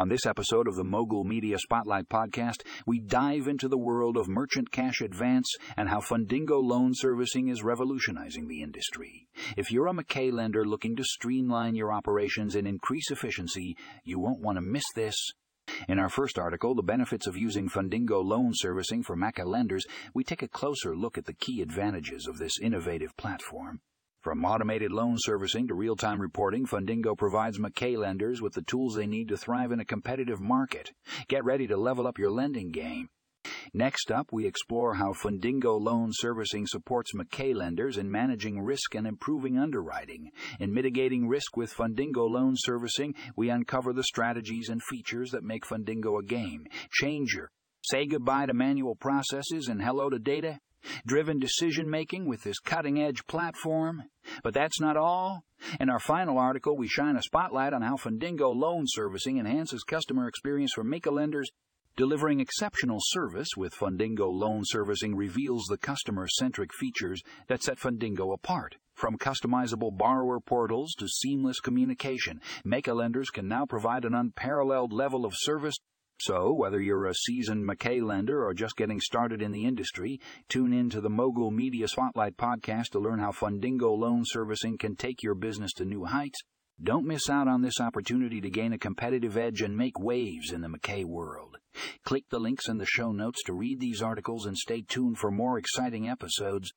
On this episode of the Mogul Media Spotlight podcast, we dive into the world of merchant cash advance and how Fundingo loan servicing is revolutionizing the industry. If you're a MCA lender looking to streamline your operations and increase efficiency, you won't want to miss this. In our first article, The Benefits of Using Fundingo Loan Servicing for MCA Lenders, we take a closer look at the key advantages of this innovative platform. From automated loan servicing to real time reporting, Fundingo provides MCA lenders with the tools they need to thrive in a competitive market. Get ready to level up your lending game. Next up, we explore how Fundingo loan servicing supports MCA lenders in managing risk and improving underwriting. In mitigating risk with Fundingo loan servicing, we uncover the strategies and features that make Fundingo a game changer. Say goodbye to manual processes and hello to data driven decision making with this cutting edge platform. But that's not all. In our final article, we shine a spotlight on how Fundingo loan servicing enhances customer experience for MCA lenders. Delivering exceptional service with Fundingo loan servicing reveals the customer centric features that set Fundingo apart. From customizable borrower portals to seamless communication, MCA lenders can now provide an unparalleled level of service so, whether you're a seasoned MCA lender or just getting started in the industry, tune in to the Mogul Media Spotlight podcast to learn how Fundingo loan servicing can take your business to new heights. Don't miss out on this opportunity to gain a competitive edge and make waves in the MCA world. Click the links in the show notes to read these articles and stay tuned for more exciting episodes.